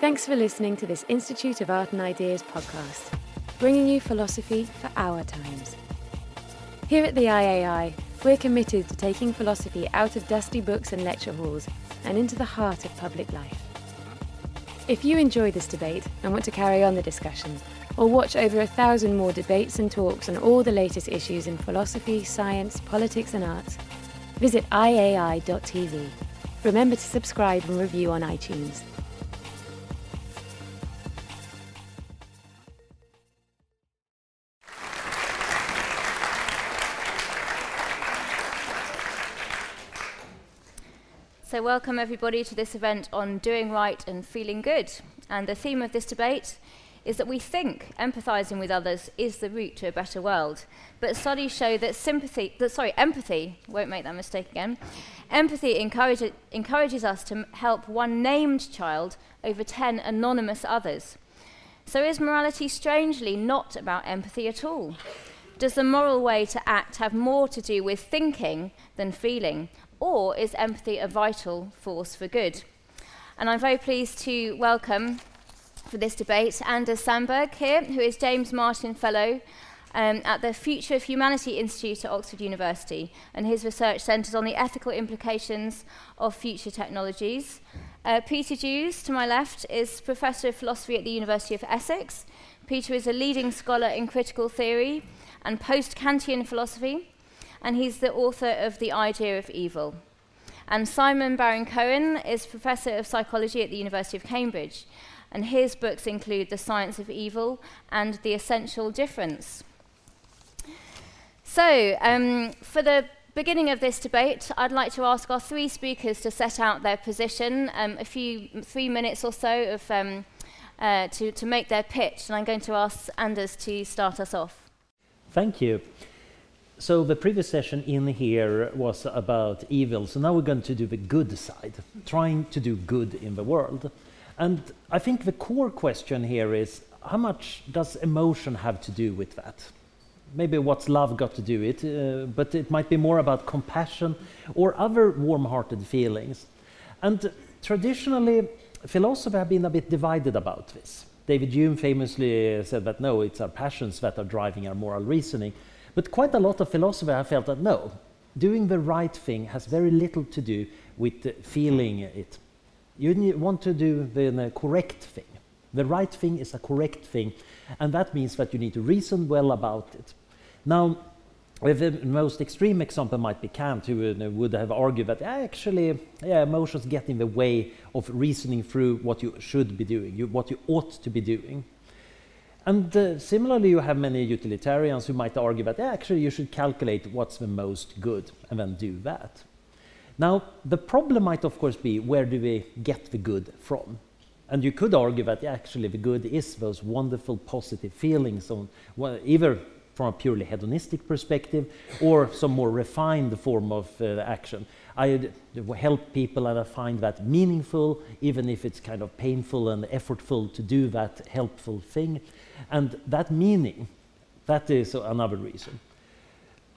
Thanks for listening to this Institute of Art and Ideas podcast, bringing you philosophy for our times. Here at the IAI, we're committed to taking philosophy out of dusty books and lecture halls and into the heart of public life. If you enjoy this debate and want to carry on the discussion, or watch over a thousand more debates and talks on all the latest issues in philosophy, science, politics, and arts, visit iai.tv. Remember to subscribe and review on iTunes. So, welcome everybody to this event on doing right and feeling good. And the theme of this debate is that we think empathizing with others is the route to a better world. But studies show that sympathy, that, sorry, empathy, won't make that mistake again, empathy encourage, encourages us to help one named child over 10 anonymous others. So is morality strangely not about empathy at all? Does the moral way to act have more to do with thinking than feeling? Or is empathy a vital force for good? And I'm very pleased to welcome for this debate Anders Sandberg here, who is James Martin Fellow um, at the Future of Humanity Institute at Oxford University, and his research centres on the ethical implications of future technologies. Uh, Peter Dews, to my left, is Professor of Philosophy at the University of Essex. Peter is a leading scholar in critical theory and post Kantian philosophy, and he's the author of The Idea of Evil. And Simon Baron Cohen is Professor of Psychology at the University of Cambridge, and his books include The Science of Evil and The Essential Difference. So, um, for the beginning of this debate, I'd like to ask our three speakers to set out their position, um, a few, three minutes or so of, um, uh, to, to make their pitch, and I'm going to ask Anders to start us off. Thank you. So the previous session in here was about evil, so now we're going to do the good side, trying to do good in the world. And I think the core question here is how much does emotion have to do with that? Maybe what's love got to do with it, uh, but it might be more about compassion or other warm-hearted feelings. And traditionally, philosophers have been a bit divided about this. David Hume famously said that no, it's our passions that are driving our moral reasoning. But quite a lot of philosophers have felt that no, doing the right thing has very little to do with feeling it. You want to do the, the correct thing. The right thing is a correct thing, and that means that you need to reason well about it. Now, the most extreme example might be Kant, who uh, would have argued that actually, yeah, emotions get in the way of reasoning through what you should be doing, you, what you ought to be doing. And uh, similarly, you have many utilitarians who might argue that yeah, actually you should calculate what's the most good and then do that. Now, the problem might, of course, be where do we get the good from? And you could argue that yeah, actually the good is those wonderful positive feelings, on, well, either from a purely hedonistic perspective or some more refined form of uh, action. I help people and I find that meaningful, even if it's kind of painful and effortful to do that helpful thing. And that meaning, that is another reason.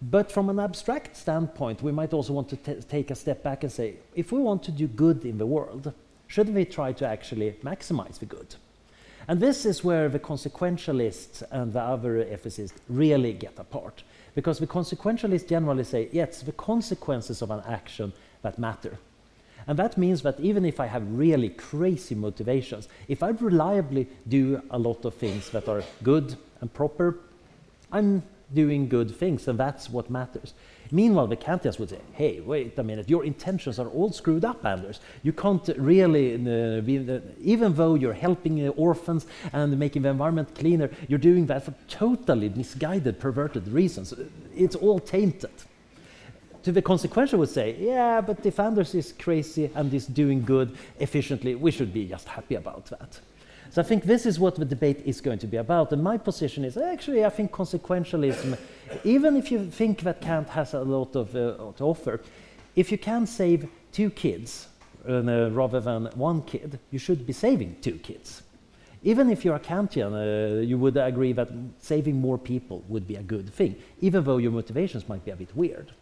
But from an abstract standpoint, we might also want to take a step back and say, if we want to do good in the world, shouldn't we try to actually maximize the good? And this is where the consequentialists and the other ethicists really get apart. Because the consequentialists generally say, yes, the consequences of an action that matter. And that means that even if I have really crazy motivations, if I reliably do a lot of things that are good and proper, I'm doing good things, and that's what matters. Meanwhile, the Kantians would say, hey, wait a minute, your intentions are all screwed up, Anders. You can't really, uh, be, uh, even though you're helping uh, orphans and making the environment cleaner, you're doing that for totally misguided, perverted reasons. It's all tainted. To the consequential would say, yeah, but if Anders is crazy and is doing good efficiently, we should be just happy about that. So I think this is what the debate is going to be about. And my position is actually, I think consequentialism, even if you think that Kant has a lot of uh, to offer, if you can save two kids uh, rather than one kid, you should be saving two kids. Even if you're a Kantian, uh, you would agree that saving more people would be a good thing, even though your motivations might be a bit weird.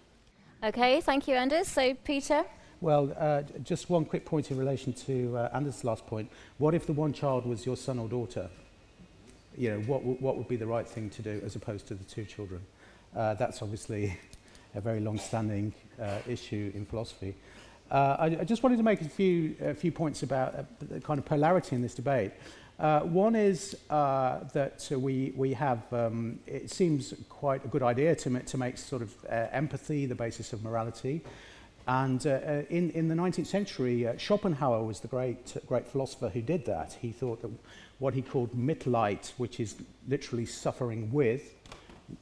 Okay, thank you, Anders. So, Peter? Well, uh, just one quick point in relation to uh, Anders' last point. What if the one child was your son or daughter? You know, what, what would be the right thing to do as opposed to the two children? Uh, that's obviously a very long-standing uh, issue in philosophy. Uh, I, I just wanted to make a few, a few points about uh, the kind of polarity in this debate. Uh, one is uh, that uh, we, we have, um, it seems quite a good idea to, to make sort of uh, empathy the basis of morality. And uh, in, in the 19th century, Schopenhauer was the great, great philosopher who did that. He thought that what he called Mitleid, which is literally suffering with,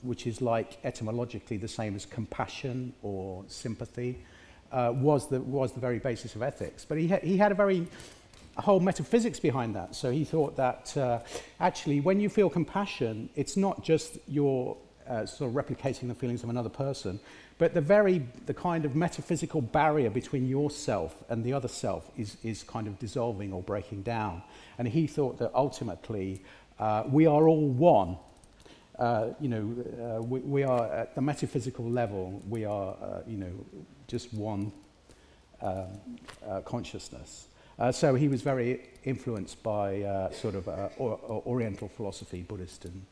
which is like etymologically the same as compassion or sympathy, was, the, was the very basis of ethics. But he, ha- he had a very a whole metaphysics behind that. So he thought that uh, actually, when you feel compassion, it's not just your uh, sort of replicating the feelings of another person, but the very the kind of metaphysical barrier between yourself and the other self is is kind of dissolving or breaking down. And he thought that ultimately uh, we are all one. Uh, you know, uh, we, we are at the metaphysical level. We are, uh, you know, just one um, uh, consciousness. Uh, so he was very influenced by uh, sort of uh, or, or Oriental philosophy, Buddhist and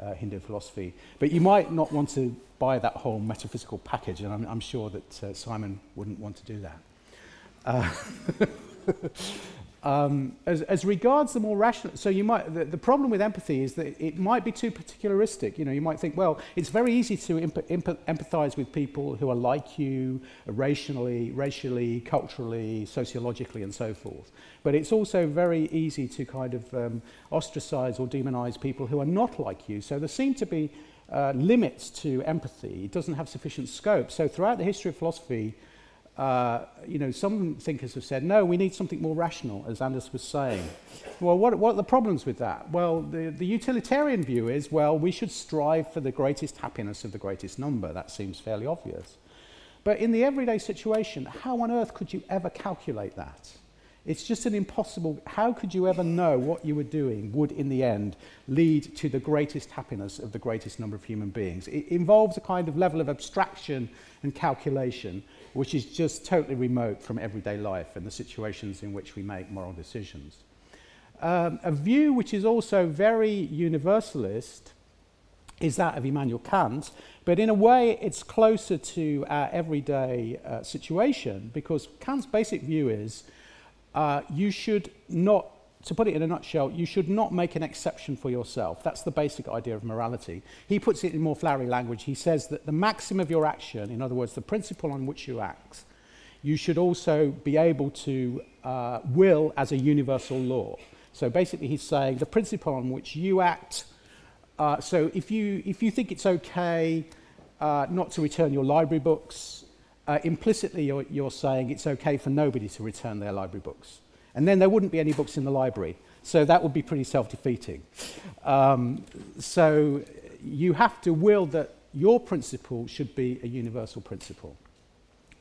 uh, Hindu philosophy. But you might not want to buy that whole metaphysical package, and I'm, I'm sure that uh, Simon wouldn't want to do that. Uh, Um, as, as regards the more rational, so you might, the, the problem with empathy is that it might be too particularistic. You know, you might think, well, it's very easy to empathize with people who are like you, racially, racially, culturally, sociologically, and so forth. But it's also very easy to kind of um, ostracize or demonize people who are not like you. So there seem to be uh, limits to empathy. It doesn't have sufficient scope. So throughout the history of philosophy, uh, you know, some thinkers have said, no, we need something more rational, as Anders was saying. Well, what, what are the problems with that? Well, the, the utilitarian view is, well, we should strive for the greatest happiness of the greatest number. That seems fairly obvious. But in the everyday situation, how on earth could you ever calculate that? It's just an impossible. How could you ever know what you were doing would, in the end, lead to the greatest happiness of the greatest number of human beings? It involves a kind of level of abstraction and calculation which is just totally remote from everyday life and the situations in which we make moral decisions. Um, a view which is also very universalist is that of Immanuel Kant, but in a way it's closer to our everyday uh, situation because Kant's basic view is uh, you should not to put it in a nutshell, you should not make an exception for yourself. That's the basic idea of morality. He puts it in more flowery language. He says that the maxim of your action, in other words, the principle on which you act, you should also be able to uh, will as a universal law. So basically, he's saying the principle on which you act. Uh, so if you, if you think it's okay uh, not to return your library books, uh, implicitly you're, you're saying it's okay for nobody to return their library books. And then there wouldn't be any books in the library. So that would be pretty self defeating. Um, so you have to will that your principle should be a universal principle.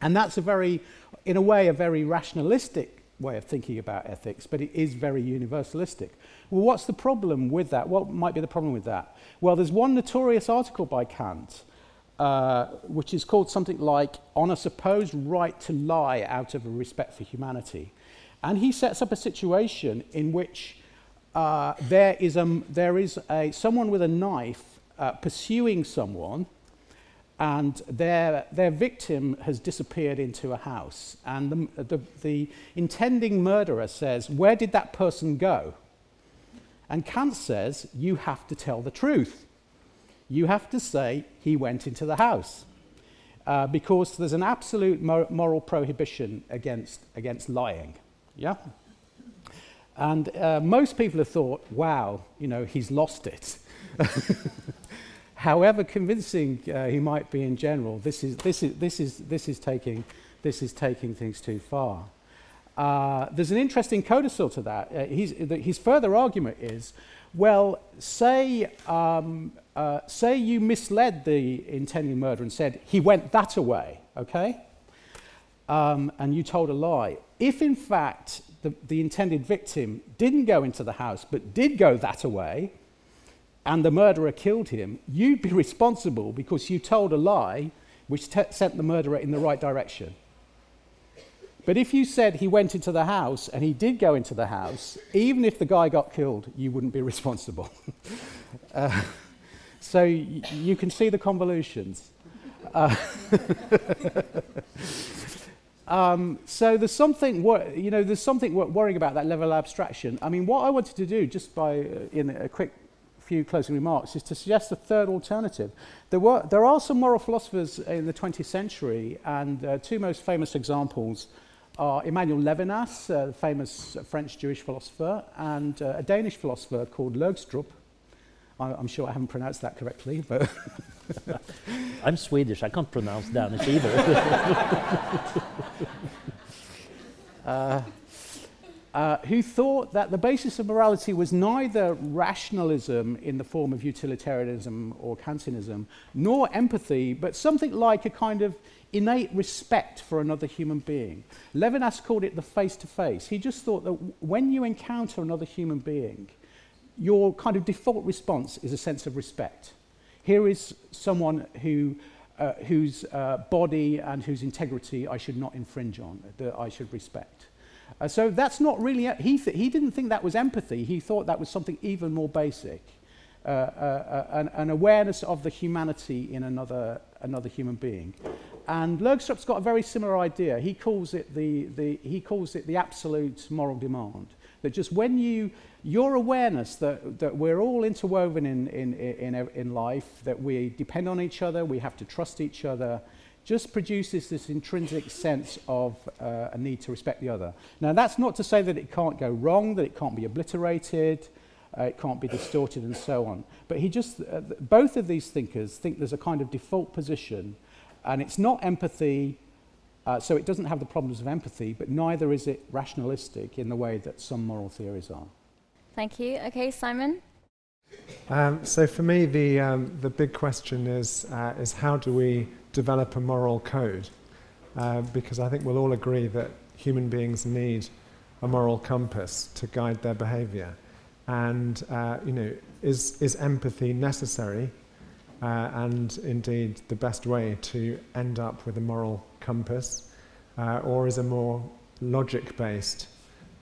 And that's a very, in a way, a very rationalistic way of thinking about ethics, but it is very universalistic. Well, what's the problem with that? What might be the problem with that? Well, there's one notorious article by Kant, uh, which is called something like On a Supposed Right to Lie Out of a Respect for Humanity. And he sets up a situation in which uh, there is, a, there is a, someone with a knife uh, pursuing someone, and their, their victim has disappeared into a house. And the, the, the intending murderer says, Where did that person go? And Kant says, You have to tell the truth. You have to say, He went into the house. Uh, because there's an absolute mor- moral prohibition against, against lying. Yeah? And uh, most people have thought, wow, you know, he's lost it. however convincing uh, he might be in general, this is, this is, this is, this is, taking, this is taking things too far. Uh, there's an interesting codicil to that. Uh, the, his further argument is, well, say, um, uh, say you misled the intending murderer and said he went that away, okay? Um, and you told a lie. If in fact the, the intended victim didn't go into the house but did go that away, and the murderer killed him, you'd be responsible because you told a lie which sent the murderer in the right direction. But if you said he went into the house and he did go into the house, even if the guy got killed, you wouldn't be responsible. uh, so you can see the convolutions. Uh, um, so there's something, you know, there's something wor- worrying about that level of abstraction. I mean, what I wanted to do, just by uh, in a quick few closing remarks, is to suggest a third alternative. There, were, there are some moral philosophers in the 20th century, and uh, two most famous examples are Emmanuel Levinas, a famous French Jewish philosopher, and uh, a Danish philosopher called Løgstrup. I, I'm sure I haven't pronounced that correctly, but. I'm Swedish, I can't pronounce Danish either. uh, uh, who thought that the basis of morality was neither rationalism in the form of utilitarianism or Kantianism, nor empathy, but something like a kind of innate respect for another human being. Levinas called it the face to face. He just thought that when you encounter another human being, your kind of default response is a sense of respect. Here is someone who, uh, whose uh, body and whose integrity I should not infringe on, that I should respect. Uh, so that's not really, he, th- he didn't think that was empathy, he thought that was something even more basic. Uh, uh, an, an awareness of the humanity in another, another human being. And Løgstrup's got a very similar idea. He calls it the, the, he calls it the absolute moral demand. That just when you, your awareness that, that we're all interwoven in, in, in, in life, that we depend on each other, we have to trust each other, just produces this intrinsic sense of uh, a need to respect the other. Now, that's not to say that it can't go wrong, that it can't be obliterated, uh, it can't be distorted, and so on. But he just, uh, both of these thinkers think there's a kind of default position, and it's not empathy, uh, so it doesn't have the problems of empathy, but neither is it rationalistic in the way that some moral theories are. Thank you. Okay, Simon. Um, so for me, the um, the big question is uh, is how do we develop a moral code? Uh, because I think we'll all agree that human beings need a moral compass to guide their behaviour, and uh, you know, is is empathy necessary, uh, and indeed the best way to end up with a moral compass, uh, or is a more logic-based,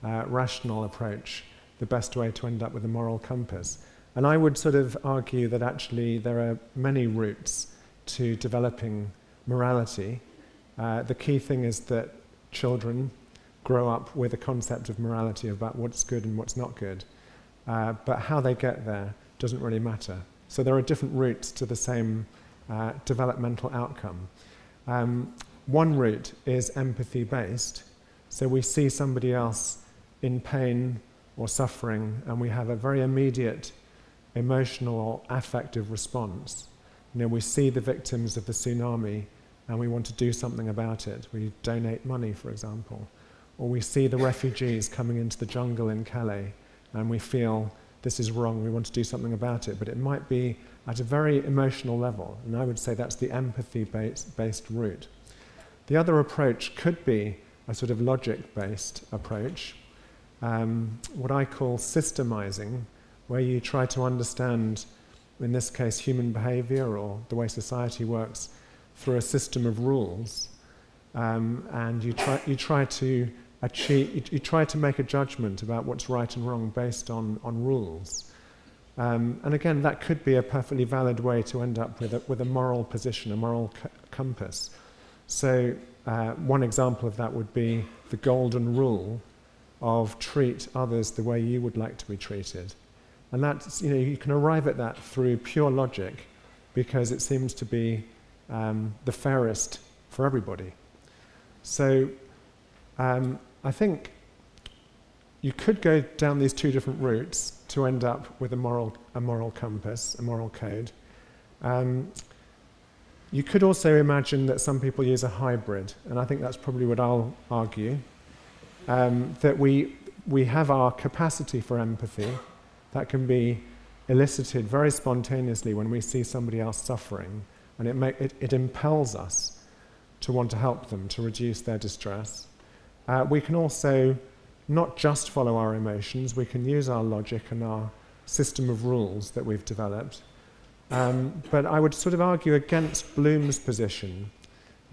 uh, rational approach the best way to end up with a moral compass? And I would sort of argue that actually there are many routes to developing morality. Uh, the key thing is that children grow up with a concept of morality about what's good and what's not good. Uh, but how they get there doesn't really matter. So there are different routes to the same uh, developmental outcome. Um, one route is empathy based. So we see somebody else in pain or suffering, and we have a very immediate emotional or affective response. You know, we see the victims of the tsunami and we want to do something about it. We donate money, for example. Or we see the refugees coming into the jungle in Calais and we feel this is wrong, we want to do something about it. But it might be at a very emotional level, and I would say that's the empathy based route. The other approach could be a sort of logic based approach, um, what I call systemizing, where you try to understand, in this case, human behavior or the way society works through a system of rules. Um, and you try, you try to achieve, you, try to make a judgment about what's right and wrong based on, on rules. Um, and again, that could be a perfectly valid way to end up with a, with a moral position, a moral compass. So, uh, one example of that would be the golden rule of treat others the way you would like to be treated. And that's, you know, you can arrive at that through pure logic because it seems to be um, the fairest for everybody. So um, I think you could go down these two different routes to end up with a moral, a moral compass, a moral code. Um, you could also imagine that some people use a hybrid, and I think that's probably what I'll argue. Um, that we, we have our capacity for empathy that can be elicited very spontaneously when we see somebody else suffering, and it, make, it, it impels us to want to help them, to reduce their distress. Uh, we can also not just follow our emotions, we can use our logic and our system of rules that we've developed. Um, but I would sort of argue against Bloom's position.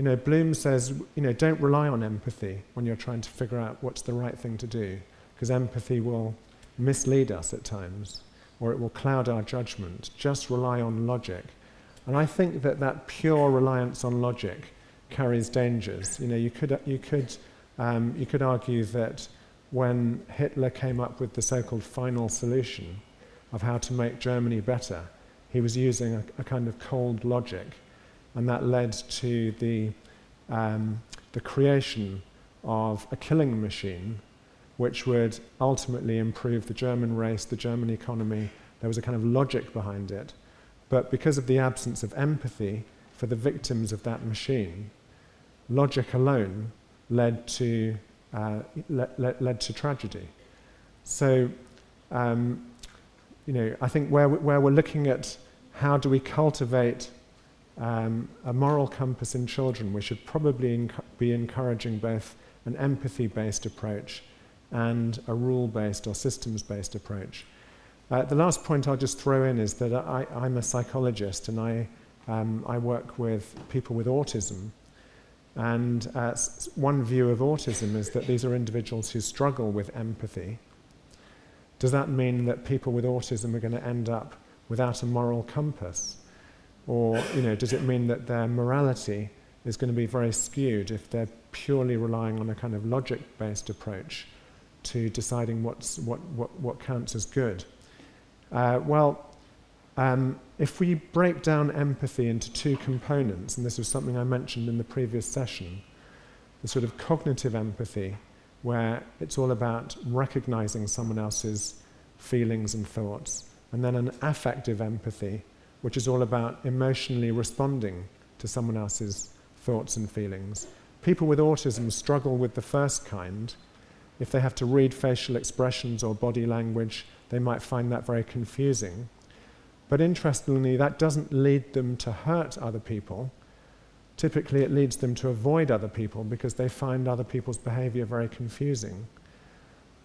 You know, Bloom says, you know, don't rely on empathy when you're trying to figure out what's the right thing to do, because empathy will mislead us at times, or it will cloud our judgment. Just rely on logic. And I think that that pure reliance on logic carries dangers. You know, you could, you could, um, you could argue that when Hitler came up with the so-called final solution of how to make Germany better, he was using a, a kind of cold logic, and that led to the, um, the creation of a killing machine which would ultimately improve the German race, the German economy. There was a kind of logic behind it. But because of the absence of empathy for the victims of that machine, logic alone led to, uh, le- le- led to tragedy. So, um, you know, I think where, where we're looking at how do we cultivate um, a moral compass in children, we should probably enc- be encouraging both an empathy based approach and a rule based or systems based approach. Uh, the last point I'll just throw in is that I, am a psychologist and I, um, I work with people with autism. And uh, one view of autism is that these are individuals who struggle with empathy. Does that mean that people with autism are going to end up without a moral compass? Or you know, does it mean that their morality is going to be very skewed if they're purely relying on a kind of logic based approach to deciding what's, what, what, what counts as good? Uh, well, um, if we break down empathy into two components, and this was something I mentioned in the previous session, the sort of cognitive empathy, where it's all about recognizing someone else's feelings and thoughts, and then an affective empathy, which is all about emotionally responding to someone else's thoughts and feelings. People with autism struggle with the first kind. If they have to read facial expressions or body language, they might find that very confusing. But interestingly, that doesn't lead them to hurt other people. Typically, it leads them to avoid other people because they find other people's behavior very confusing.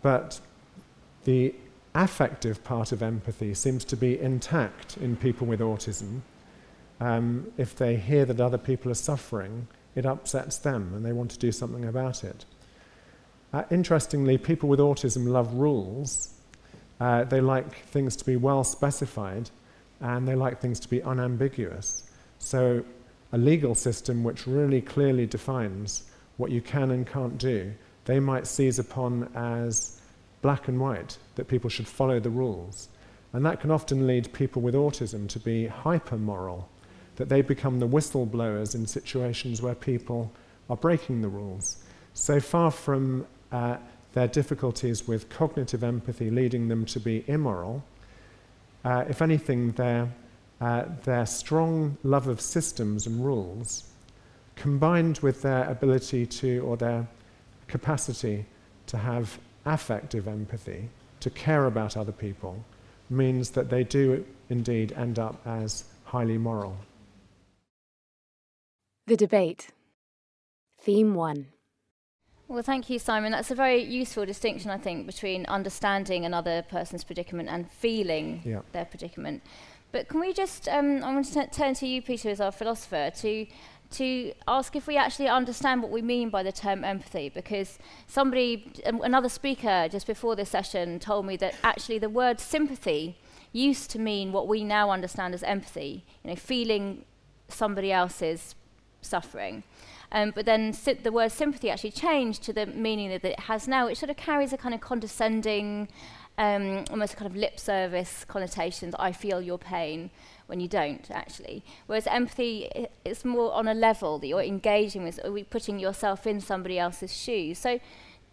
But the affective part of empathy seems to be intact in people with autism. Um, if they hear that other people are suffering, it upsets them and they want to do something about it. Uh, interestingly, people with autism love rules. Uh, they like things to be well specified and they like things to be unambiguous. So, a legal system which really clearly defines what you can and can't do, they might seize upon as black and white, that people should follow the rules. And that can often lead people with autism to be hyper moral, that they become the whistleblowers in situations where people are breaking the rules. So far from uh, their difficulties with cognitive empathy leading them to be immoral, uh, if anything, their, uh, their strong love of systems and rules, combined with their ability to, or their capacity to have affective empathy, to care about other people, means that they do indeed end up as highly moral. The debate. Theme 1. Well, thank you, Simon. That's a very useful distinction, I think, between understanding another person's predicament and feeling yeah. their predicament. But can we just, um, I want to t- turn to you, Peter, as our philosopher, to to ask if we actually understand what we mean by the term empathy because somebody um, another speaker just before this session told me that actually the word sympathy used to mean what we now understand as empathy you know feeling somebody else's suffering. Um, but then the word sympathy actually changed to the meaning that it has now, which sort of carries a kind of condescending, um, almost kind of lip service connotation that I feel your pain when you don't, actually. Whereas empathy, it's more on a level that you're engaging with, or putting yourself in somebody else's shoes. So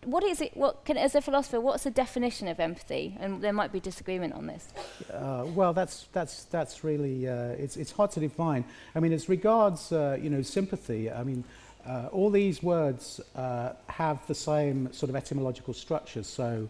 what is it? What can, as a philosopher, what's the definition of empathy? And there might be disagreement on this. Uh, well, that's that's that's really uh, it's it's hard to define. I mean, as regards uh, you know sympathy, I mean. Uh, all these words uh, have the same sort of etymological structure. So,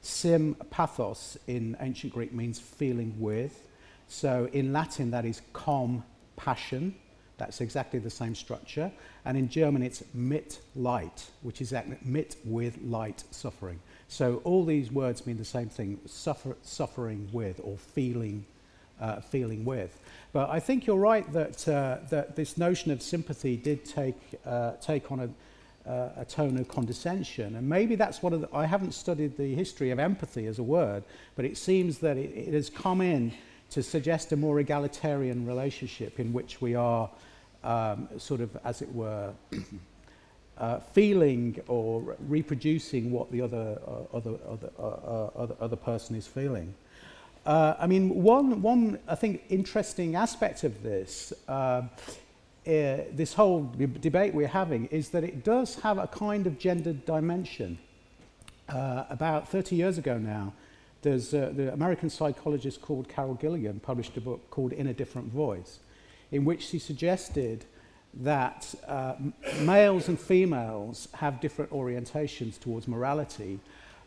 sim pathos in ancient Greek means feeling with. So, in Latin, that is com passion. That's exactly the same structure. And in German, it's mit light, which is mit with Leid suffering. So all these words mean the same thing suffer, suffering with or feeling, uh, feeling with. But I think you're right that, uh, that this notion of sympathy did take, uh, take on a, uh, a tone of condescension. And maybe that's one of the, I haven't studied the history of empathy as a word, but it seems that it, it has come in to suggest a more egalitarian relationship in which we are um, sort of, as it were, uh, feeling or reproducing what the other, uh, other, other, uh, uh, other, other person is feeling. Uh, I mean, one, one, I think, interesting aspect of this, uh, this whole debate we're having, is that it does have a kind of gendered dimension. about 30 years ago now, there's uh, the American psychologist called Carol Gilligan published a book called In a Different Voice, in which she suggested that uh, males and females have different orientations towards morality,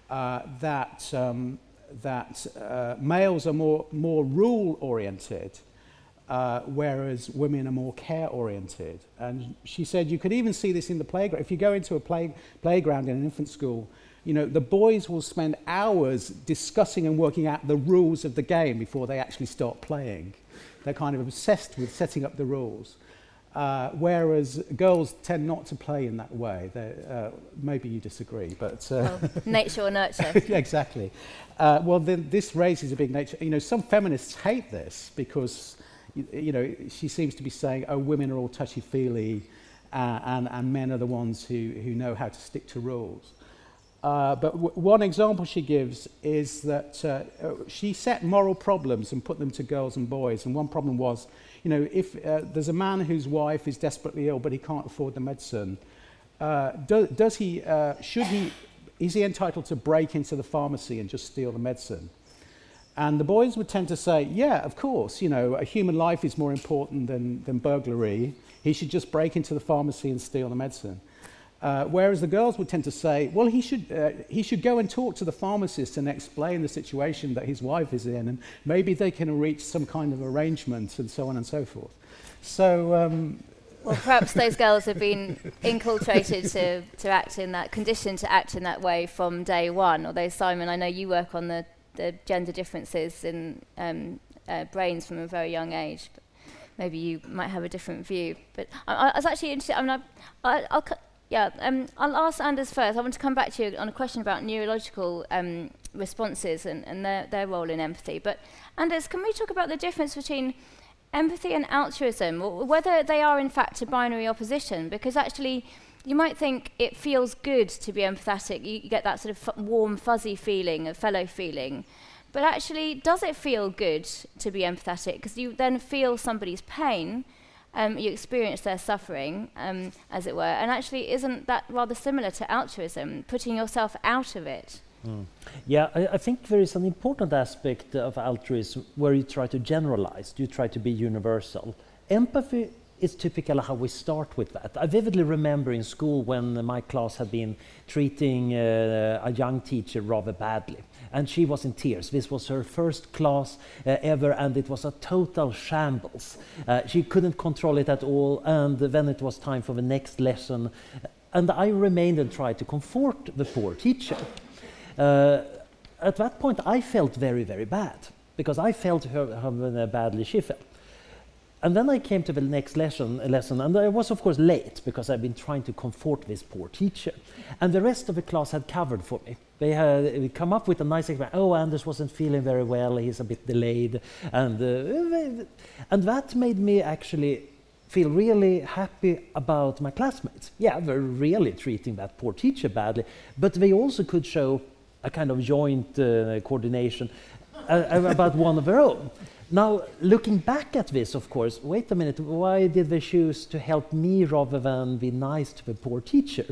uh, that, um, that uh, males are more, more rule oriented, uh, whereas women are more care oriented. And she said you could even see this in the playground. If you go into a play, playground in an infant school, you know, the boys will spend hours discussing and working out the rules of the game before they actually start playing. They're kind of obsessed with setting up the rules. Uh, whereas girls tend not to play in that way. Uh, maybe you disagree, but... Uh, well, nature or nurture. exactly. Uh, well, then this raises a big nature... You know, some feminists hate this because, you, you know, she seems to be saying, oh, women are all touchy-feely uh, and, and men are the ones who, who know how to stick to rules. Uh, but one example she gives is that uh, uh, she set moral problems and put them to girls and boys. And one problem was, you know, if uh, there's a man whose wife is desperately ill but he can't afford the medicine, uh, do, does he, should he, is he entitled to break into the pharmacy and just steal the medicine? And the boys would tend to say, yeah, of course, you know, a human life is more important than, than burglary. He should just break into the pharmacy and steal the medicine. Uh, whereas the girls would tend to say, well, he should, uh, he should go and talk to the pharmacist and explain the situation that his wife is in, and maybe they can reach some kind of arrangement, and so on and so forth. So. Um, well, perhaps those girls have been inculcated to, to act in that, conditioned to act in that way from day one. Although, Simon, I know you work on the, the gender differences in um, uh, brains from a very young age. But maybe you might have a different view. But I, I was actually interested. I mean, I, I, I'll, yeah, um, I'll ask Anders first. I want to come back to you on a question about neurological um, responses and, and their, their role in empathy. But Anders, can we talk about the difference between empathy and altruism, or whether they are in fact a binary opposition? Because actually, you might think it feels good to be empathetic. You, get that sort of warm, fuzzy feeling, a fellow feeling. But actually, does it feel good to be empathetic? Because you then feel somebody's pain um, you experience their suffering, um, as it were. And actually, isn't that rather similar to altruism, putting yourself out of it? Mm. Yeah, I, I, think there is an important aspect of altruism where you try to generalize, you try to be universal. Empathy is typically how we start with that. I vividly remember in school when my class had been treating uh, a young teacher rather badly and she was in tears. This was her first class uh, ever, and it was a total shambles. Uh, she couldn't control it at all, and then it was time for the next lesson. And I remained and tried to comfort the poor teacher. Uh, at that point, I felt very, very bad because I felt her, how badly she felt. And then I came to the next lesson, lesson, and I was, of course, late because I've been trying to comfort this poor teacher. And the rest of the class had covered for me. They had come up with a nice explanation. Oh, Anders wasn't feeling very well. He's a bit delayed, and uh, and that made me actually feel really happy about my classmates. Yeah, they're really treating that poor teacher badly, but they also could show a kind of joint uh, coordination uh, about one of their own. Now, looking back at this, of course, wait a minute, why did they choose to help me rather than be nice to the poor teacher?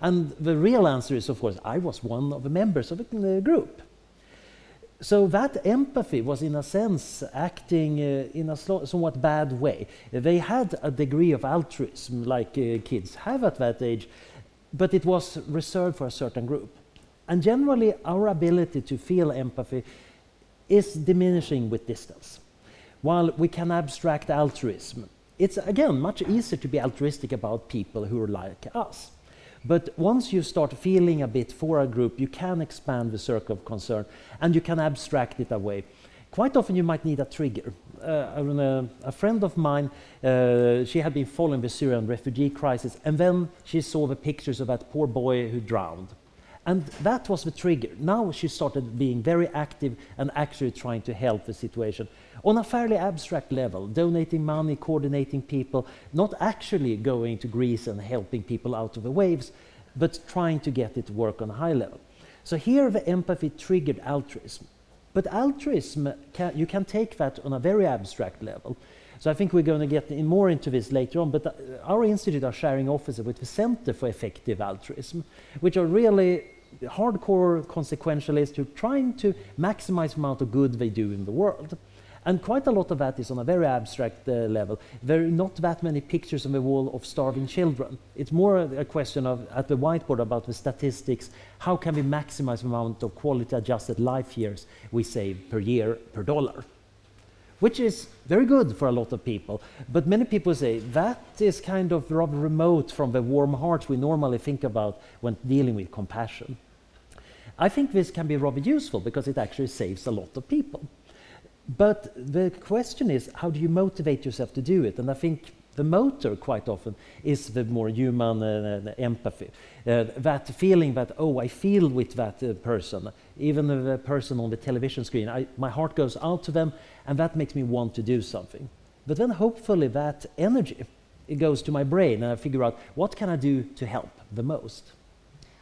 And the real answer is, of course, I was one of the members of the group. So that empathy was, in a sense, acting uh, in a somewhat bad way. They had a degree of altruism, like uh, kids have at that age, but it was reserved for a certain group. And generally, our ability to feel empathy is diminishing with distance. While we can abstract altruism, it's again much easier to be altruistic about people who are like us. But once you start feeling a bit for a group, you can expand the circle of concern and you can abstract it away. Quite often, you might need a trigger. Uh, a, friend of mine, uh, she had been following the Syrian refugee crisis, and then she saw the pictures of that poor boy who drowned. And that was the trigger. Now she started being very active and actually trying to help the situation on a fairly abstract level, donating money, coordinating people, not actually going to Greece and helping people out of the waves, but trying to get it to work on a high level. So here the empathy triggered altruism. But altruism, can, you can take that on a very abstract level. So I think we're going to get in more into this later on, but uh, our institute are sharing offices with the Center for Effective Altruism, which are really hardcore consequentialists who are trying to maximize the amount of good they do in the world. And quite a lot of that is on a very abstract uh, level. There are not that many pictures on the wall of starving children. It's more a, a question of at the whiteboard about the statistics. How can we maximize the amount of quality adjusted life years we save per year per dollar? Which is very good for a lot of people. But many people say that is kind of rather remote from the warm heart we normally think about when dealing with compassion. I think this can be rather useful because it actually saves a lot of people. But the question is, how do you motivate yourself to do it? And I think the motor quite often is the more human uh, empathy. Uh, that feeling that, oh, I feel with that uh, person, even the person on the television screen, I, my heart goes out to them, and that makes me want to do something. But then hopefully that energy it goes to my brain, and I figure out what can I do to help the most.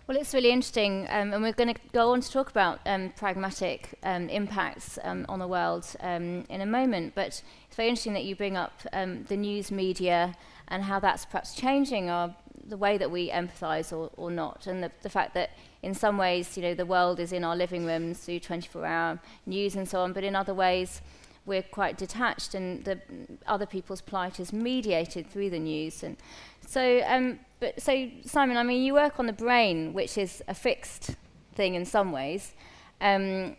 Well, it's really interesting, um, and we're going to go on to talk about um, pragmatic um, impacts um, on the world um, in a moment. But it's very interesting that you bring up um, the news media and how that's perhaps changing our, the way that we empathise or, or not, and the, the fact that in some ways, you know, the world is in our living rooms through 24-hour news and so on, but in other ways, we're quite detached, and the other people's plight is mediated through the news. And so, um, but so Simon, I mean, you work on the brain, which is a fixed thing in some ways. Um,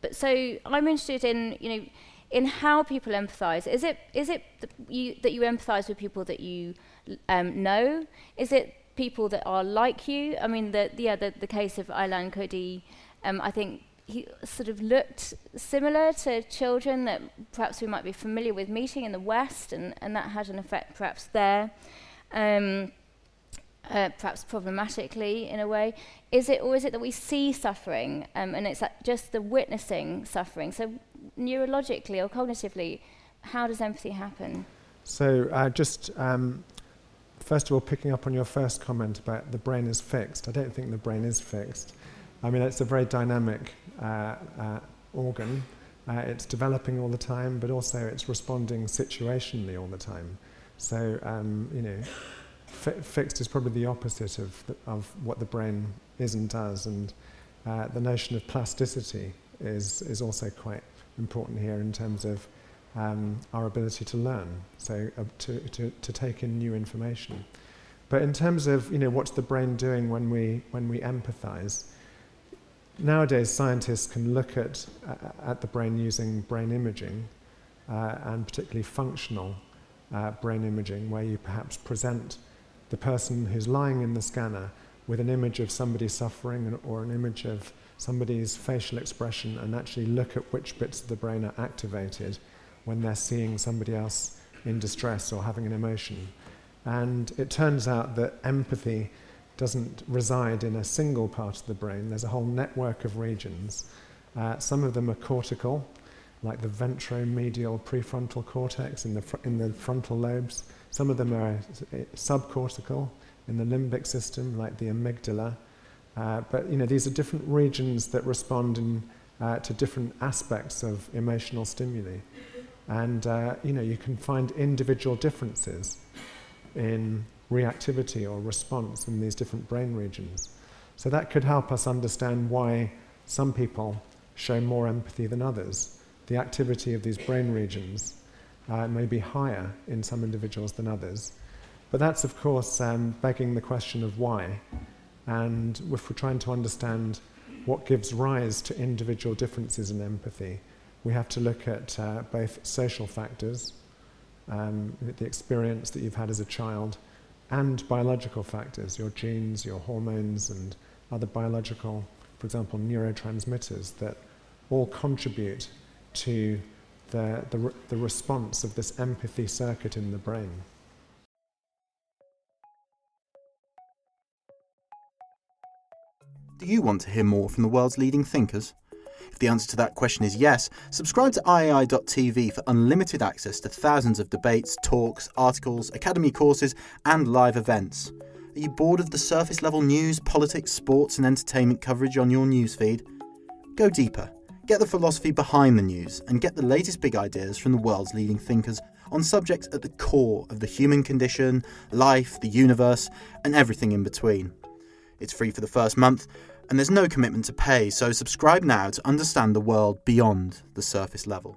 but so I'm interested in, you know, in how people empathise. Is it is it th you, that you empathise with people that you um, know? Is it people that are like you? I mean, the yeah, the, the case of Aylan Kurdi, um, I think he sort of looked similar to children that perhaps we might be familiar with meeting in the West, and, and that had an effect perhaps there. Um, uh, perhaps problematically in a way? Is it, or is it that we see suffering um, and it's just the witnessing suffering? So, neurologically or cognitively, how does empathy happen? So, uh, just um, first of all, picking up on your first comment about the brain is fixed, I don't think the brain is fixed. I mean, it's a very dynamic uh, uh organ. Uh, it's developing all the time, but also it's responding situationally all the time. So, um, you know, fixed is probably the opposite of, the, of what the brain is and does. And uh, the notion of plasticity is, is also quite important here in terms of um, our ability to learn, so uh, to, to, to take in new information. But in terms of you know, what's the brain doing when we, when we empathize, nowadays scientists can look at, uh, at the brain using brain imaging, uh, and particularly functional uh, brain imaging, where you perhaps present the person who's lying in the scanner with an image of somebody suffering or an image of somebody's facial expression and actually look at which bits of the brain are activated when they're seeing somebody else in distress or having an emotion. And it turns out that empathy doesn't reside in a single part of the brain, there's a whole network of regions. Uh, some of them are cortical, like the ventromedial prefrontal cortex in the, fr- in the frontal lobes. Some of them are subcortical in the limbic system, like the amygdala. Uh, but you know, these are different regions that respond in uh, to different aspects of emotional stimuli. And uh, you know, you can find individual differences in reactivity or response in these different brain regions. So that could help us understand why some people show more empathy than others. The activity of these brain regions uh, may be higher in some individuals than others. But that's, of course, um, begging the question of why. And if we're trying to understand what gives rise to individual differences in empathy, we have to look at uh, both social factors, um, the experience that you've had as a child, and biological factors, your genes, your hormones, and other biological, for example, neurotransmitters that all contribute to the, the, the response of this empathy circuit in the brain. Do you want to hear more from the world's leading thinkers? If the answer to that question is yes, subscribe to IAI.tv for unlimited access to thousands of debates, talks, articles, academy courses, and live events. Are you bored of the surface level news, politics, sports, and entertainment coverage on your newsfeed? Go deeper. Get the philosophy behind the news and get the latest big ideas from the world's leading thinkers on subjects at the core of the human condition, life, the universe, and everything in between. It's free for the first month, and there's no commitment to pay, so subscribe now to understand the world beyond the surface level.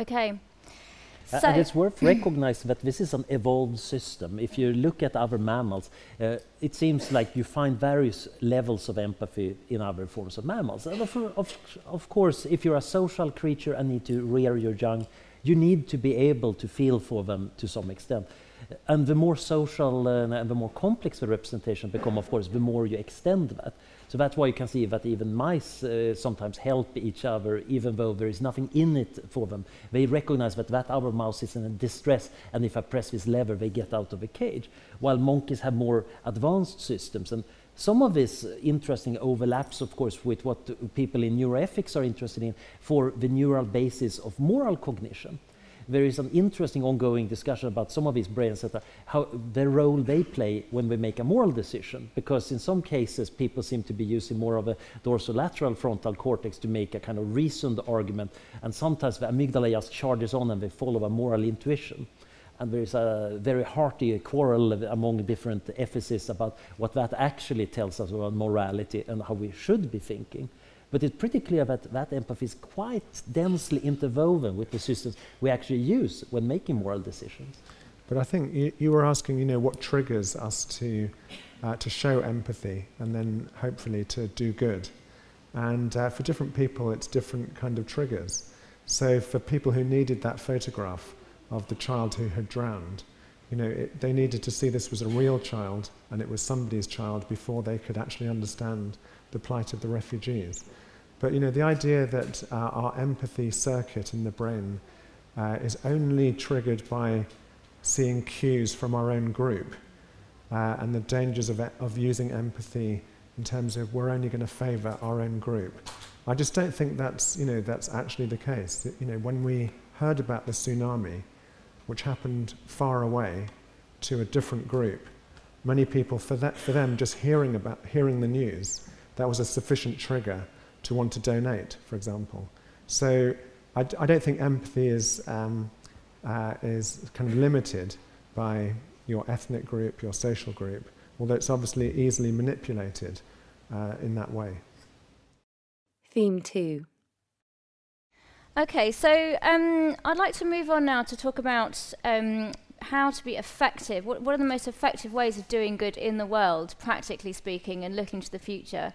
Okay. Uh, So- and it's worth recognizing that this is an evolved system. If you look at other mammals, uh, it seems like you find various levels of empathy in other forms of mammals. And of, of, of course, if you're a social creature and need to rear your young, you need to be able to feel for them to some extent. And the more social uh, and the more complex the representation become, of course, the more you extend that. So that's why you can see that even mice uh, sometimes help each other, even though there is nothing in it for them. They recognize that that other mouse is in distress, and if I press this lever, they get out of the cage. While monkeys have more advanced systems. And some of this interesting overlaps, of course, with what people in neuroethics are interested in for the neural basis of moral cognition there is an interesting ongoing discussion about some of these brains that are, how the role they play when we make a moral decision. Because in some cases, people seem to be using more of a dorsolateral frontal cortex to make a kind of reasoned argument, and sometimes the amygdala just charges on and they follow a moral intuition. And there is a very hearty quarrel among different ethicists about what that actually tells us about morality and how we should be thinking. But it's pretty clear that that empathy is quite densely interwoven with the systems we actually use when making moral decisions. But I think you, you were asking, you know, what triggers us to, uh, to show empathy and then hopefully to do good. And uh, for different people, it's different kind of triggers. So for people who needed that photograph of the child who had drowned, you know, it, they needed to see this was a real child and it was somebody's child before they could actually understand the plight of the refugees. But you know, the idea that uh, our empathy circuit in the brain uh, is only triggered by seeing cues from our own group uh, and the dangers of, of using empathy in terms of we're only going to favour our own group. I just don't think that's, you know, that's actually the case. You know, when we heard about the tsunami, which happened far away to a different group, many people, for, that, for them, just hearing, about, hearing the news, that was a sufficient trigger to want to donate, for example. So I, don't think empathy is, um, uh, is kind of limited by your ethnic group, your social group, although it's obviously easily manipulated uh, in that way. Theme 2. Okay, so um, I'd like to move on now to talk about um, how to be effective. What, what are the most effective ways of doing good in the world, practically speaking, and looking to the future?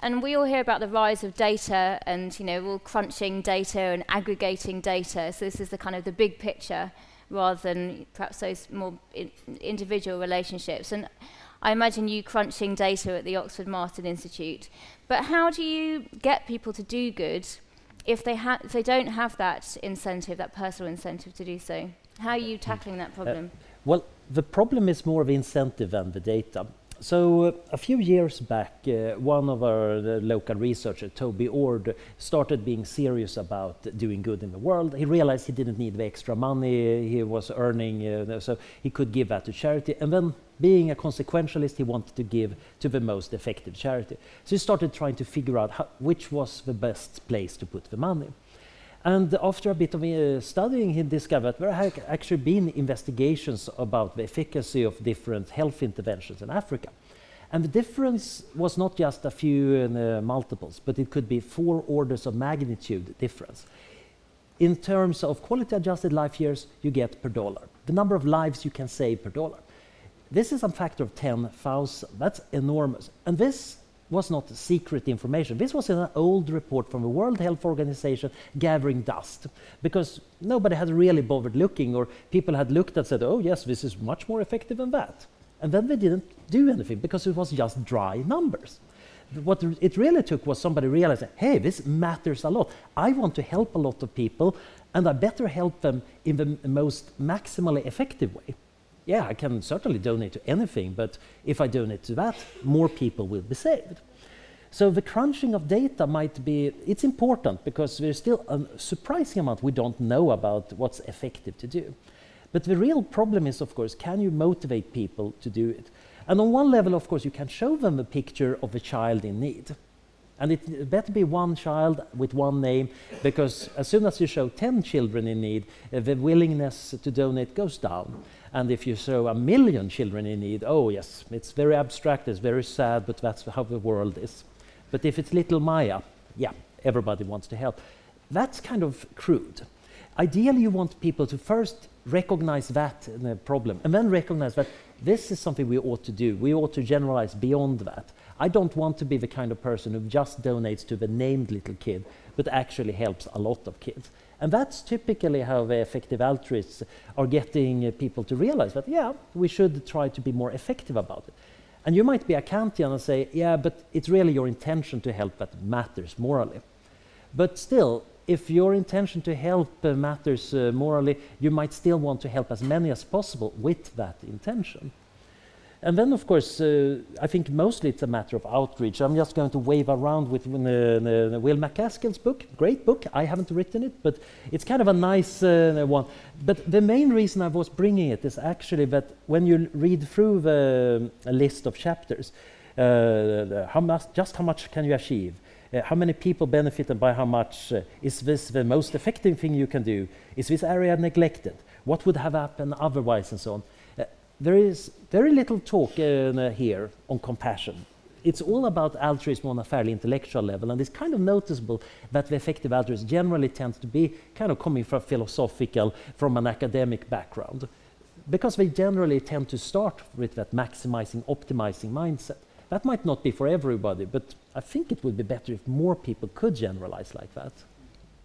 And we all hear about the rise of data and, you know, all crunching data and aggregating data. So this is the kind of the big picture rather than perhaps those more in individual relationships. And I imagine you crunching data at the Oxford Martin Institute. But how do you get people to do good if they, ha- if they don't have that incentive, that personal incentive to do so? How are you tackling that problem? Uh, well, the problem is more of incentive than the data. So uh, a few years back, uh, one of our local researchers, Toby Ord, started being serious about doing good in the world. He realized he didn't need the extra money he was earning, uh, so he could give that to charity. And then, being a consequentialist, he wanted to give to the most effective charity. So he started trying to figure out how, which was the best place to put the money. And after a bit of uh, studying, he discovered there had actually been investigations about the efficacy of different health interventions in Africa. And the difference was not just a few uh, multiples, but it could be four orders of magnitude difference. In terms of quality adjusted life years, you get per dollar. The number of lives you can save per dollar. This is a factor of 10,000. That's enormous. And this was not secret information. This was an old report from the World Health Organization gathering dust because nobody had really bothered looking, or people had looked and said, oh, yes, this is much more effective than that. And then they didn't do anything because it was just dry numbers. What it really took was somebody realizing, hey, this matters a lot. I want to help a lot of people, and I better help them in the most maximally effective way yeah, I can certainly donate to anything, but if I donate to that, more people will be saved. So the crunching of data might be, it's important because there's still a surprising amount we don't know about what's effective to do. But the real problem is, of course, can you motivate people to do it? And on one level, of course, you can show them a picture of a child in need. And it better be one child with one name, because as soon as you show 10 children in need, uh, the willingness to donate goes down. And if you show a million children in need, oh yes, it's very abstract, it's very sad, but that's how the world is. But if it's little Maya, yeah, everybody wants to help. That's kind of crude. Ideally, you want people to first recognize that uh, problem and then recognize that this is something we ought to do. We ought to generalize beyond that. I don't want to be the kind of person who just donates to the named little kid, but actually helps a lot of kids. And that's typically how the effective altruists are getting uh, people to realize that, yeah, we should try to be more effective about it. And you might be a Kantian and say, yeah, but it's really your intention to help that matters morally. But still, if your intention to help uh, matters uh, morally, you might still want to help as many as possible with that intention. And then, of course, uh, I think mostly it's a matter of outreach. I'm just going to wave around with uh, Will MacAskill's book. Great book. I haven't written it, but it's kind of a nice uh, one. But the main reason I was bringing it is actually that when you read through the list of chapters, uh, how much, just how much can you achieve? Uh, how many people benefited by how much? Uh, is this the most effective thing you can do? Is this area neglected? What would have happened otherwise, and so on? there is very little talk uh, here on compassion. It's all about altruism on a fairly intellectual level, and it's kind of noticeable that the effective altruist generally tends to be kind of coming from philosophical, from an academic background, because they generally tend to start with that maximizing, optimizing mindset. That might not be for everybody, but I think it would be better if more people could generalize like that.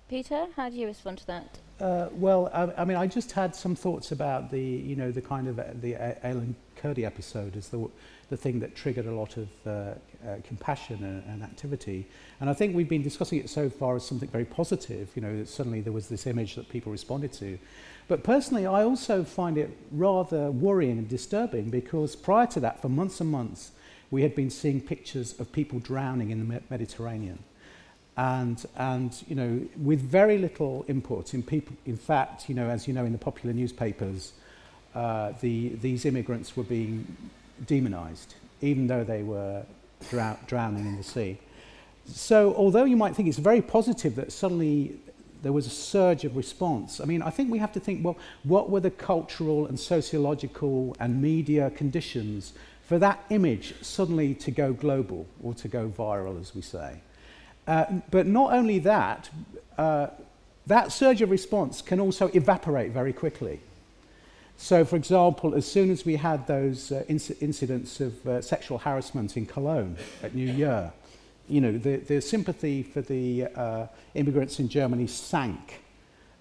Peter, how do you respond to that? Uh, well, I, I, mean, I just had some thoughts about the, you know, the kind of uh, the Alan Kurdi episode as the, the thing that triggered a lot of uh, uh, compassion and, and activity. And I think we've been discussing it so far as something very positive. You know, that suddenly there was this image that people responded to. But personally, I also find it rather worrying and disturbing because prior to that, for months and months, we had been seeing pictures of people drowning in the Mediterranean and, and you know, with very little input. In, people, in fact, you know, as you know, in the popular newspapers, uh, the, these immigrants were being demonized, even though they were drow drowning in the sea. So, although you might think it's very positive that suddenly there was a surge of response, I mean, I think we have to think well, what were the cultural and sociological and media conditions for that image suddenly to go global or to go viral, as we say? Uh, but not only that, uh, that surge of response can also evaporate very quickly. So, for example, as soon as we had those uh, inc incidents of uh, sexual harassment in Cologne at New Year, you know, the, the sympathy for the uh, immigrants in Germany sank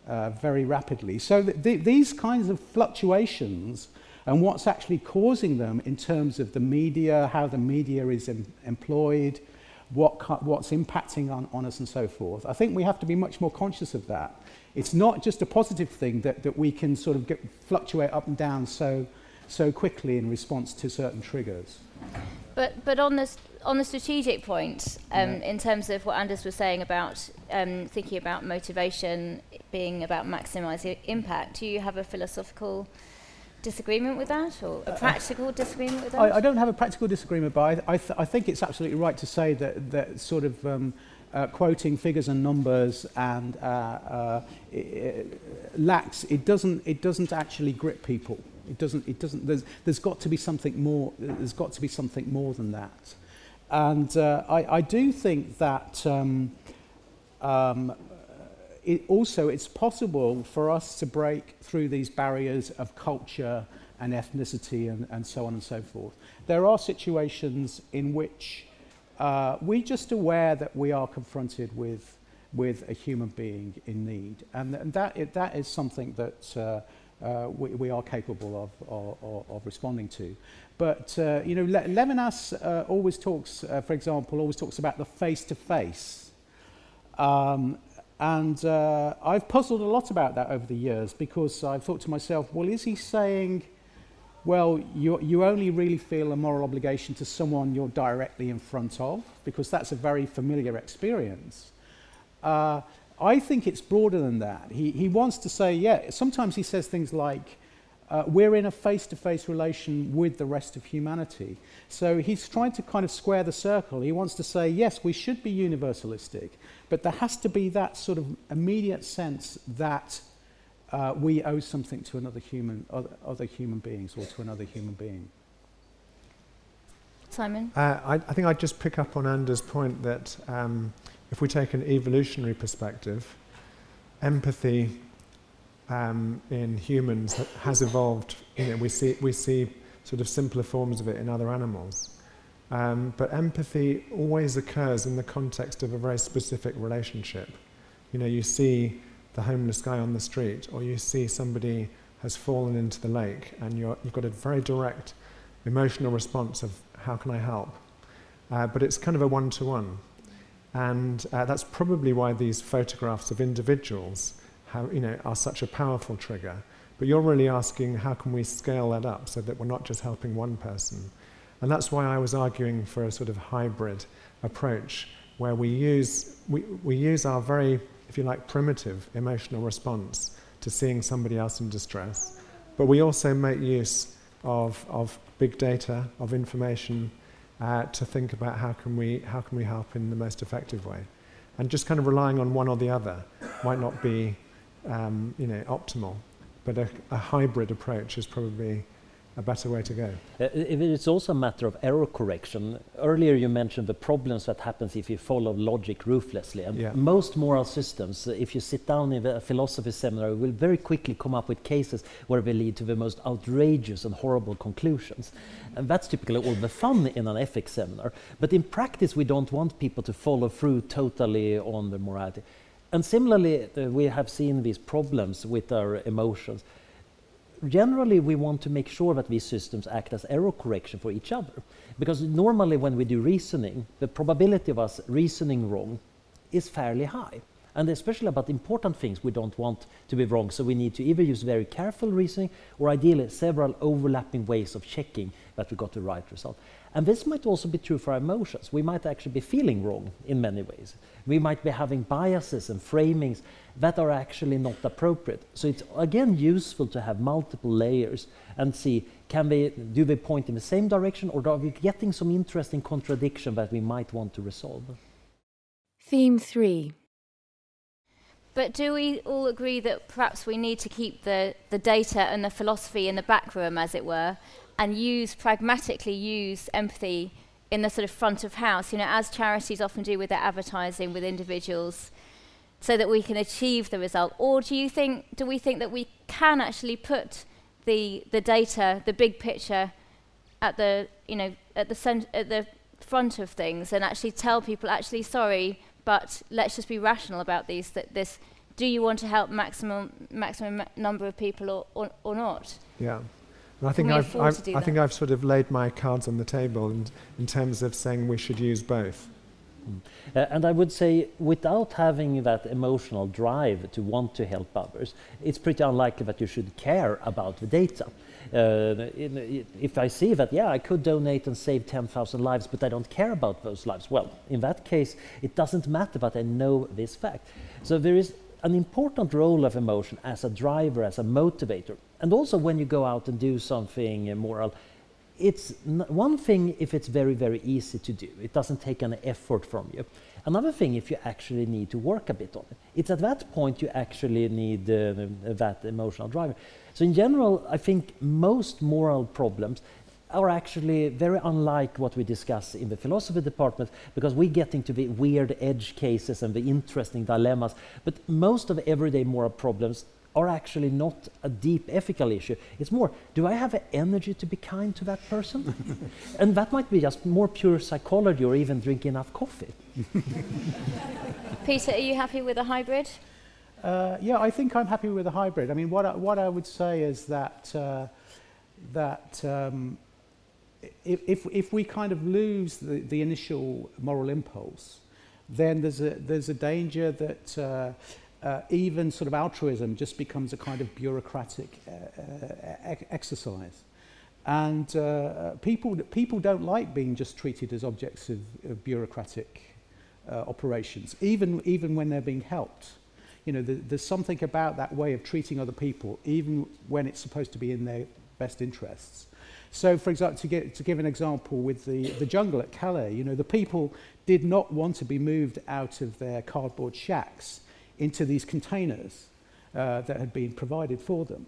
uh, very rapidly. So th th these kinds of fluctuations and what's actually causing them in terms of the media, how the media is em employed, what, what's impacting on, on us and so forth. I think we have to be much more conscious of that. It's not just a positive thing that, that we can sort of get, fluctuate up and down so, so quickly in response to certain triggers. But, but on, this, on the strategic point, um, yeah. in terms of what Anders was saying about um, thinking about motivation being about maximising impact, do you have a philosophical disagreement with that or a uh, practical uh, disagreement with that? I, I, don't have a practical disagreement, but I, I, th- I think it's absolutely right to say that, that sort of um, uh, quoting figures and numbers and uh, uh, it, it lacks, it doesn't, it doesn't actually grip people. It doesn't, it doesn't, there's, there's got to be something more, there's got to be something more than that. And uh, I, I do think that um, um, it also it's possible for us to break through these barriers of culture and ethnicity and, and so on and so forth. There are situations in which uh, we're just aware that we are confronted with, with a human being in need. And, and that, that is something that uh, uh, we, we are capable of, of, of responding to. But, uh, you know, Le Levinas uh, always talks, uh, for example, always talks about the face-to-face. Um, and uh, I've puzzled a lot about that over the years because I've thought to myself, well, is he saying, well, you, you only really feel a moral obligation to someone you're directly in front of? Because that's a very familiar experience. Uh, I think it's broader than that. He, he wants to say, yeah, sometimes he says things like, uh, we're in a face to face relation with the rest of humanity. So he's trying to kind of square the circle. He wants to say, yes, we should be universalistic, but there has to be that sort of immediate sense that uh, we owe something to another human, other, other human beings, or to another human being. Simon? Uh, I, I, think I'd just pick up on Anders' point that um, if we take an evolutionary perspective, empathy um, in humans that has evolved. You know, we see we see sort of simpler forms of it in other animals, um, but empathy always occurs in the context of a very specific relationship. You know, you see the homeless guy on the street, or you see somebody has fallen into the lake, and you have got a very direct emotional response of how can I help, uh, but it's kind of a one-to-one. And uh, that's probably why these photographs of individuals how, you know, are such a powerful trigger. But you're really asking how can we scale that up so that we're not just helping one person. And that's why I was arguing for a sort of hybrid approach where we use, we, we use our very, if you like, primitive emotional response to seeing somebody else in distress. But we also make use of, of big data, of information, uh, to think about how can, we, how can we help in the most effective way. And just kind of relying on one or the other might not be um, you know, optimal, but a, a hybrid approach is probably a better way to go. Uh, it's also a matter of error correction. Earlier you mentioned the problems that happens if you follow logic ruthlessly. And yeah. most moral systems, uh, if you sit down in a philosophy seminar, will very quickly come up with cases where they lead to the most outrageous and horrible conclusions. And that's typically all the fun in an ethics seminar. But in practice, we don't want people to follow through totally on the morality. And similarly, uh, we have seen these problems with our emotions generally we want to make sure that these systems act as error correction for each other. Because normally when we do reasoning, the probability of us reasoning wrong is fairly high. And especially about important things we don't want to be wrong. So we need to either use very careful reasoning or ideally several overlapping ways of checking that we got the right result. And this might also be true for our emotions. We might actually be feeling wrong in many ways. We might be having biases and framings that are actually not appropriate. So it's again useful to have multiple layers and see can they do they point in the same direction or are we getting some interesting contradiction that we might want to resolve? Theme 3 but do we all agree that perhaps we need to keep the, the data and the philosophy in the back room, as it were, and use pragmatically use empathy in the sort of front of house, you know, as charities often do with their advertising with individuals, so that we can achieve the result? Or do you think, do we think that we can actually put the, the data, the big picture, at the, you know, at the, cent- at the front of things and actually tell people, actually, sorry, but let's just be rational about these. That this, do you want to help maximum maximum number of people or, or, or not? Yeah. And I think I've, I've I think I've sort of laid my cards on the table in, in terms of saying we should use both. Uh, and I would say, without having that emotional drive to want to help others, it's pretty unlikely that you should care about the data. Uh, in, if I see that, yeah, I could donate and save 10,000 lives, but I don't care about those lives, well, in that case, it doesn't matter that I know this fact. So there is an important role of emotion as a driver, as a motivator. And also when you go out and do something moral, it's one thing if it's very, very easy to do. It doesn't take any effort from you. Another thing if you actually need to work a bit on it. It's at that point you actually need uh, that emotional driver. So in general, I think most moral problems are actually very unlike what we discuss in the philosophy department because we get into the weird edge cases and the interesting dilemmas. But most of everyday moral problems are actually not a deep ethical issue. It's more, do I have the energy to be kind to that person? and that might be just more pure psychology or even drink enough coffee. Peter, are you happy with a hybrid? Uh, yeah, I think I'm happy with a hybrid. I mean, what I, what I would say is that uh, that um, if, if we kind of lose the, the initial moral impulse, then there's a, there's a danger that uh, uh, even sort of altruism just becomes a kind of bureaucratic uh, uh, exercise. And uh, people, people don't like being just treated as objects of, of bureaucratic uh, operations, even, even when they're being helped. You know, the, there's something about that way of treating other people, even when it's supposed to be in their best interests, So, for example, to, get, to give an example with the, the jungle at Calais, you know, the people did not want to be moved out of their cardboard shacks into these containers uh, that had been provided for them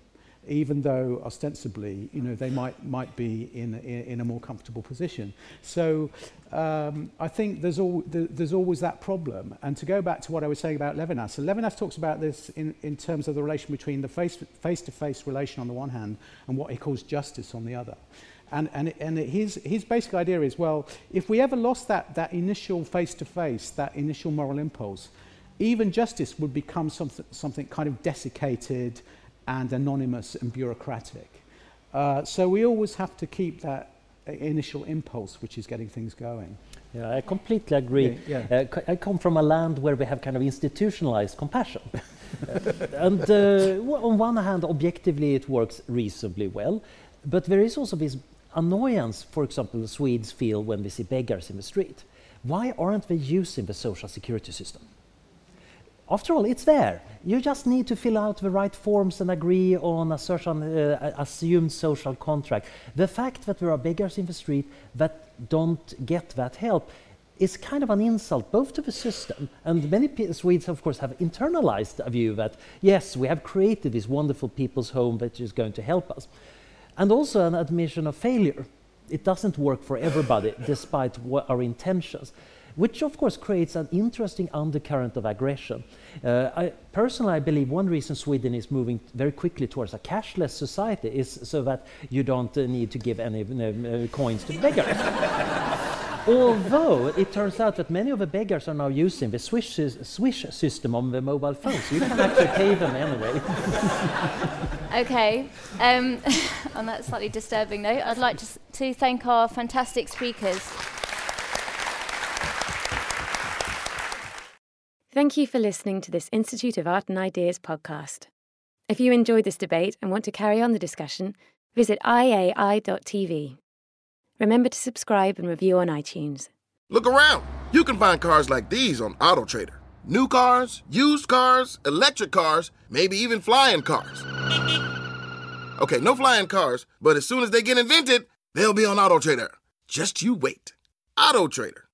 even though ostensibly, you know, they might, might be in, in, in a more comfortable position. So um, I think there's, all, there's always that problem. And to go back to what I was saying about Levinas, so Levinas talks about this in, in terms of the relation between the face-to-face -face relation on the one hand and what he calls justice on the other. And, and, and his, his basic idea is, well, if we ever lost that, that initial face-to-face, -face, that initial moral impulse, even justice would become something, something kind of desiccated, and anonymous and bureaucratic. Uh, so we always have to keep that initial impulse, which is getting things going. Yeah, I completely agree. Yeah, yeah. Uh, I come from a land where we have kind of institutionalized compassion. and uh, on one hand, objectively, it works reasonably well, but there is also this annoyance, for example, the Swedes feel when they see beggars in the street. Why aren't they using the social security system? After all, it's there. You just need to fill out the right forms and agree on a certain uh, assumed social contract. The fact that there are beggars in the street that don't get that help is kind of an insult both to the system and many Swedes, of course, have internalized a view that yes, we have created this wonderful people's home that is going to help us, and also an admission of failure. It doesn't work for everybody, despite our intentions which of course creates an interesting undercurrent of aggression. Uh, I, personally, I believe one reason Sweden is moving very quickly towards a cashless society is so that you don't uh, need to give any uh, coins to beggars. Although it turns out that many of the beggars are now using the Swish, Swish system on their mobile phones, you can actually pay them anyway. okay, um, on that slightly disturbing note, I'd like to, to thank our fantastic speakers. Thank you for listening to this Institute of Art and Ideas podcast. If you enjoyed this debate and want to carry on the discussion, visit iai.tv. Remember to subscribe and review on iTunes. Look around. You can find cars like these on AutoTrader. New cars, used cars, electric cars, maybe even flying cars. Okay, no flying cars, but as soon as they get invented, they'll be on AutoTrader. Just you wait. AutoTrader.